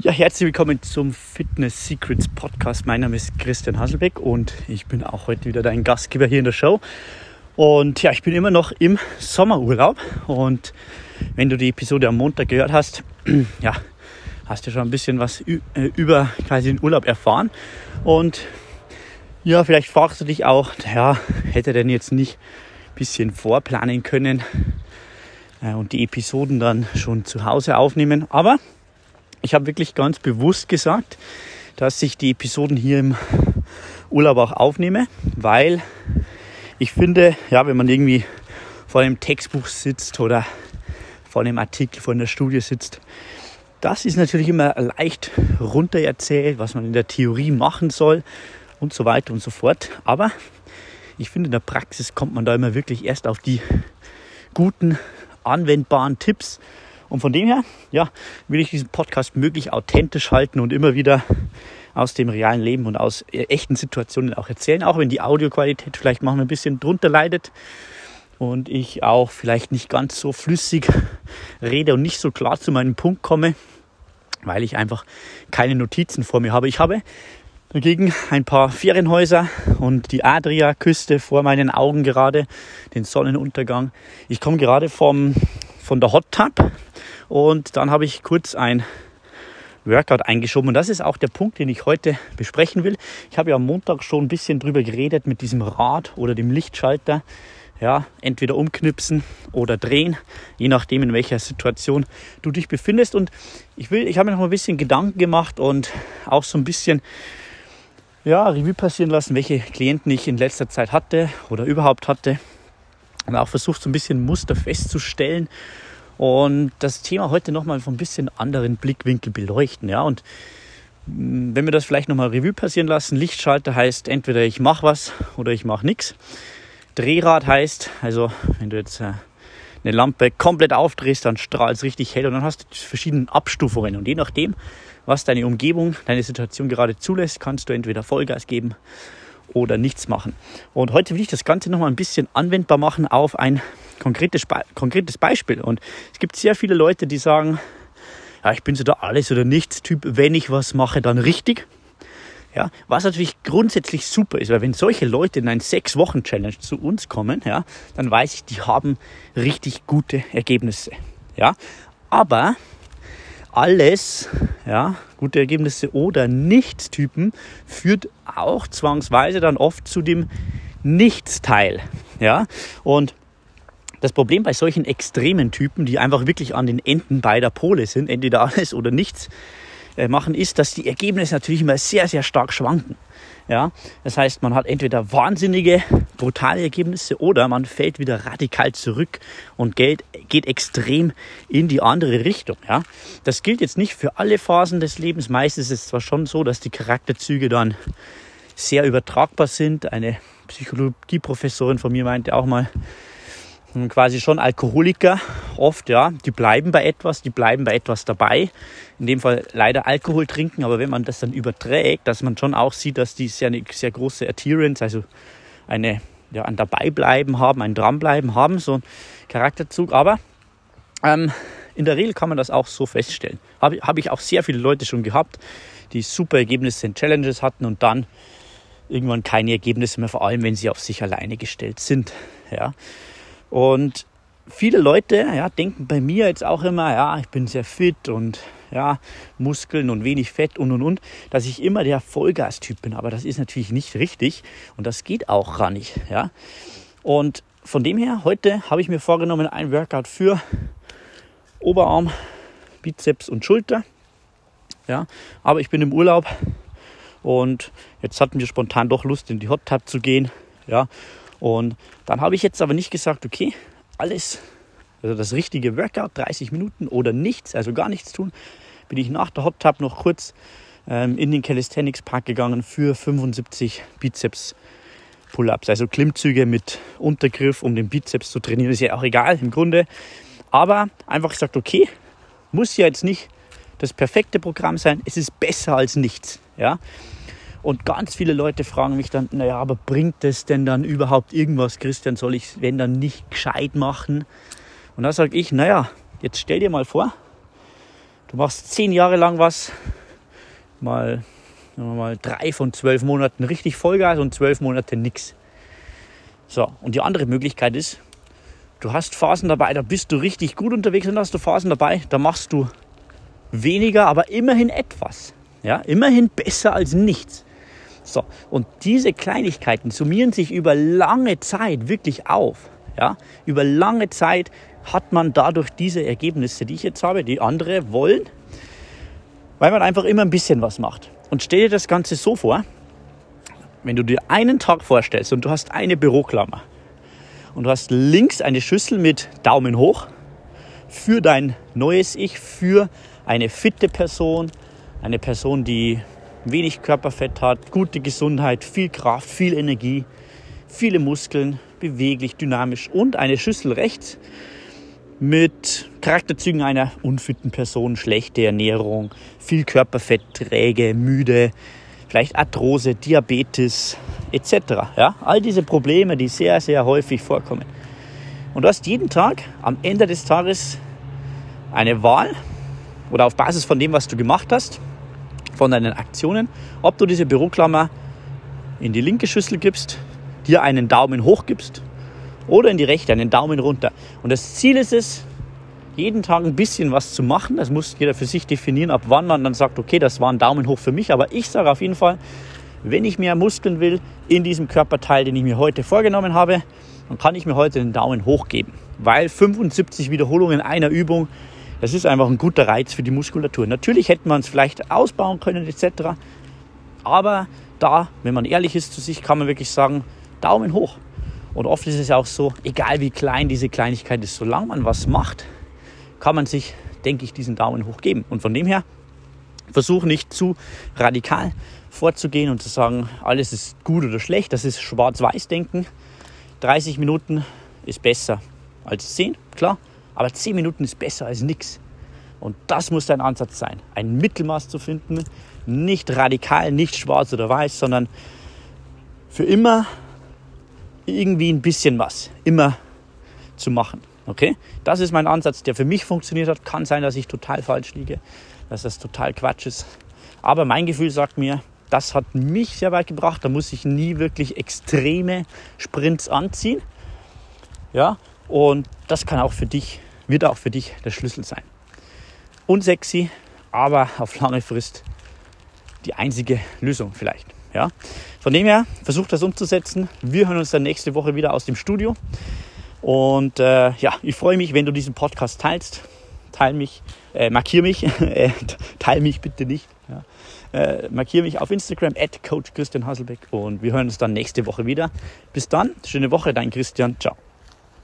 Ja, herzlich willkommen zum Fitness Secrets Podcast. Mein Name ist Christian Hasselbeck und ich bin auch heute wieder dein Gastgeber hier in der Show. Und ja, ich bin immer noch im Sommerurlaub und wenn du die Episode am Montag gehört hast, ja, hast du schon ein bisschen was äh, über quasi den Urlaub erfahren. Und ja, vielleicht fragst du dich auch, ja, hätte denn jetzt nicht ein bisschen vorplanen können äh, und die Episoden dann schon zu Hause aufnehmen. Aber ich habe wirklich ganz bewusst gesagt, dass ich die Episoden hier im Urlaub auch aufnehme, weil ich finde, ja, wenn man irgendwie vor einem Textbuch sitzt oder vor einem Artikel, vor einer Studie sitzt, das ist natürlich immer leicht runter erzählt, was man in der Theorie machen soll und so weiter und so fort. Aber ich finde, in der Praxis kommt man da immer wirklich erst auf die guten, anwendbaren Tipps und von dem her, ja, will ich diesen Podcast möglichst authentisch halten und immer wieder aus dem realen Leben und aus äh, echten Situationen auch erzählen, auch wenn die Audioqualität vielleicht manchmal ein bisschen drunter leidet und ich auch vielleicht nicht ganz so flüssig rede und nicht so klar zu meinem Punkt komme, weil ich einfach keine Notizen vor mir habe. Ich habe dagegen ein paar Ferienhäuser und die Adria-Küste vor meinen Augen gerade, den Sonnenuntergang. Ich komme gerade vom von der Hot Tub und dann habe ich kurz ein Workout eingeschoben und das ist auch der Punkt, den ich heute besprechen will. Ich habe ja am Montag schon ein bisschen drüber geredet mit diesem Rad oder dem Lichtschalter. Ja, entweder umknipsen oder drehen, je nachdem in welcher Situation du dich befindest. Und ich will, ich habe mir noch ein bisschen Gedanken gemacht und auch so ein bisschen ja, Revue passieren lassen, welche Klienten ich in letzter Zeit hatte oder überhaupt hatte und auch versucht, so ein bisschen Muster festzustellen und das Thema heute nochmal von ein bisschen anderen Blickwinkel beleuchten. Ja, und mm, wenn wir das vielleicht nochmal Revue passieren lassen, Lichtschalter heißt entweder ich mache was oder ich mache nichts. Drehrad heißt, also wenn du jetzt äh, eine Lampe komplett aufdrehst, dann strahlt es richtig hell und dann hast du verschiedene Abstufungen. Und je nachdem, was deine Umgebung, deine Situation gerade zulässt, kannst du entweder Vollgas geben oder nichts machen. Und heute will ich das Ganze noch mal ein bisschen anwendbar machen auf ein konkretes, konkretes Beispiel. Und es gibt sehr viele Leute, die sagen, ja, ich bin so der Alles- oder Nichts-Typ, wenn ich was mache, dann richtig. Ja, was natürlich grundsätzlich super ist, weil wenn solche Leute in ein sechs Wochen Challenge zu uns kommen, ja, dann weiß ich, die haben richtig gute Ergebnisse. Ja, aber alles, ja, gute Ergebnisse oder Nichtstypen führt auch zwangsweise dann oft zu dem Nichtsteil, ja. Und das Problem bei solchen extremen Typen, die einfach wirklich an den Enden beider Pole sind, entweder alles oder nichts machen, ist, dass die Ergebnisse natürlich immer sehr, sehr stark schwanken. Ja, das heißt, man hat entweder wahnsinnige, brutale Ergebnisse oder man fällt wieder radikal zurück und geht, geht extrem in die andere Richtung. Ja, das gilt jetzt nicht für alle Phasen des Lebens. Meistens ist es zwar schon so, dass die Charakterzüge dann sehr übertragbar sind. Eine Psychologieprofessorin von mir meinte auch mal, quasi schon Alkoholiker oft, ja, die bleiben bei etwas, die bleiben bei etwas dabei. In dem Fall leider Alkohol trinken, aber wenn man das dann überträgt, dass man schon auch sieht, dass die sehr, eine sehr große Adherence, also eine, ja, ein Dabeibleiben haben, ein Dranbleiben haben, so ein Charakterzug. Aber ähm, in der Regel kann man das auch so feststellen. Habe hab ich auch sehr viele Leute schon gehabt, die super Ergebnisse in Challenges hatten und dann irgendwann keine Ergebnisse mehr, vor allem wenn sie auf sich alleine gestellt sind. Ja. Und viele Leute ja, denken bei mir jetzt auch immer, ja, ich bin sehr fit und ja, Muskeln und wenig Fett und und und, dass ich immer der Vollgas-Typ bin. Aber das ist natürlich nicht richtig und das geht auch gar nicht. Ja. Und von dem her, heute habe ich mir vorgenommen, ein Workout für Oberarm, Bizeps und Schulter. Ja, aber ich bin im Urlaub und jetzt hatten wir spontan doch Lust, in die Hot Tub zu gehen. Ja, und dann habe ich jetzt aber nicht gesagt, okay, alles, also das richtige Workout, 30 Minuten oder nichts, also gar nichts tun, bin ich nach der Hot Tub noch kurz ähm, in den Calisthenics Park gegangen für 75 Bizeps Pull-ups, also Klimmzüge mit Untergriff, um den Bizeps zu trainieren, ist ja auch egal im Grunde. Aber einfach gesagt, okay, muss ja jetzt nicht das perfekte Programm sein, es ist besser als nichts. Ja? Und ganz viele Leute fragen mich dann, naja, aber bringt es denn dann überhaupt irgendwas, Christian? Soll ich es, wenn dann nicht gescheit machen? Und da sage ich, naja, jetzt stell dir mal vor, du machst zehn Jahre lang was, mal, mal drei von zwölf Monaten richtig Vollgas und zwölf Monate nichts. So, und die andere Möglichkeit ist, du hast Phasen dabei, da bist du richtig gut unterwegs und hast du Phasen dabei, da machst du weniger, aber immerhin etwas. Ja, immerhin besser als nichts. So, und diese Kleinigkeiten summieren sich über lange Zeit wirklich auf. Ja, über lange Zeit hat man dadurch diese Ergebnisse, die ich jetzt habe, die andere wollen, weil man einfach immer ein bisschen was macht. Und stell dir das Ganze so vor, wenn du dir einen Tag vorstellst und du hast eine Büroklammer und du hast links eine Schüssel mit Daumen hoch für dein neues Ich, für eine fitte Person, eine Person, die wenig Körperfett hat, gute Gesundheit, viel Kraft, viel Energie, viele Muskeln, beweglich, dynamisch und eine Schüssel rechts mit Charakterzügen einer unfitten Person, schlechte Ernährung, viel Körperfett, träge, müde, vielleicht Arthrose, Diabetes etc. Ja? All diese Probleme, die sehr, sehr häufig vorkommen. Und du hast jeden Tag am Ende des Tages eine Wahl oder auf Basis von dem, was du gemacht hast, von deinen Aktionen, ob du diese Büroklammer in die linke Schüssel gibst, dir einen Daumen hoch gibst oder in die rechte einen Daumen runter. Und das Ziel ist es, jeden Tag ein bisschen was zu machen. Das muss jeder für sich definieren, ab wann man dann sagt, okay, das war ein Daumen hoch für mich. Aber ich sage auf jeden Fall, wenn ich mehr Muskeln will in diesem Körperteil, den ich mir heute vorgenommen habe, dann kann ich mir heute den Daumen hoch geben. Weil 75 Wiederholungen einer Übung, das ist einfach ein guter Reiz für die Muskulatur. Natürlich hätte man es vielleicht ausbauen können etc. Aber da, wenn man ehrlich ist zu sich, kann man wirklich sagen, Daumen hoch. Und oft ist es auch so, egal wie klein diese Kleinigkeit ist, solange man was macht, kann man sich, denke ich, diesen Daumen hoch geben. Und von dem her, versuche nicht zu radikal vorzugehen und zu sagen, alles ist gut oder schlecht. Das ist Schwarz-Weiß-Denken. 30 Minuten ist besser als 10, klar. Aber 10 Minuten ist besser als nichts. Und das muss dein Ansatz sein. Ein Mittelmaß zu finden. Nicht radikal, nicht schwarz oder weiß, sondern für immer irgendwie ein bisschen was. Immer zu machen. Okay? Das ist mein Ansatz, der für mich funktioniert hat. Kann sein, dass ich total falsch liege, dass das total Quatsch ist. Aber mein Gefühl sagt mir, das hat mich sehr weit gebracht. Da muss ich nie wirklich extreme Sprints anziehen. Ja, und das kann auch für dich, wird auch für dich der Schlüssel sein. Unsexy, aber auf lange Frist die einzige Lösung vielleicht. Ja, von dem her, versucht das umzusetzen. Wir hören uns dann nächste Woche wieder aus dem Studio. Und äh, ja, ich freue mich, wenn du diesen Podcast teilst. Teil mich, äh, markier mich, äh, teil mich bitte nicht. Ja. Äh, markiere mich auf Instagram at Coach Christian Hasselbeck und wir hören uns dann nächste Woche wieder. Bis dann, schöne Woche, dein Christian, ciao.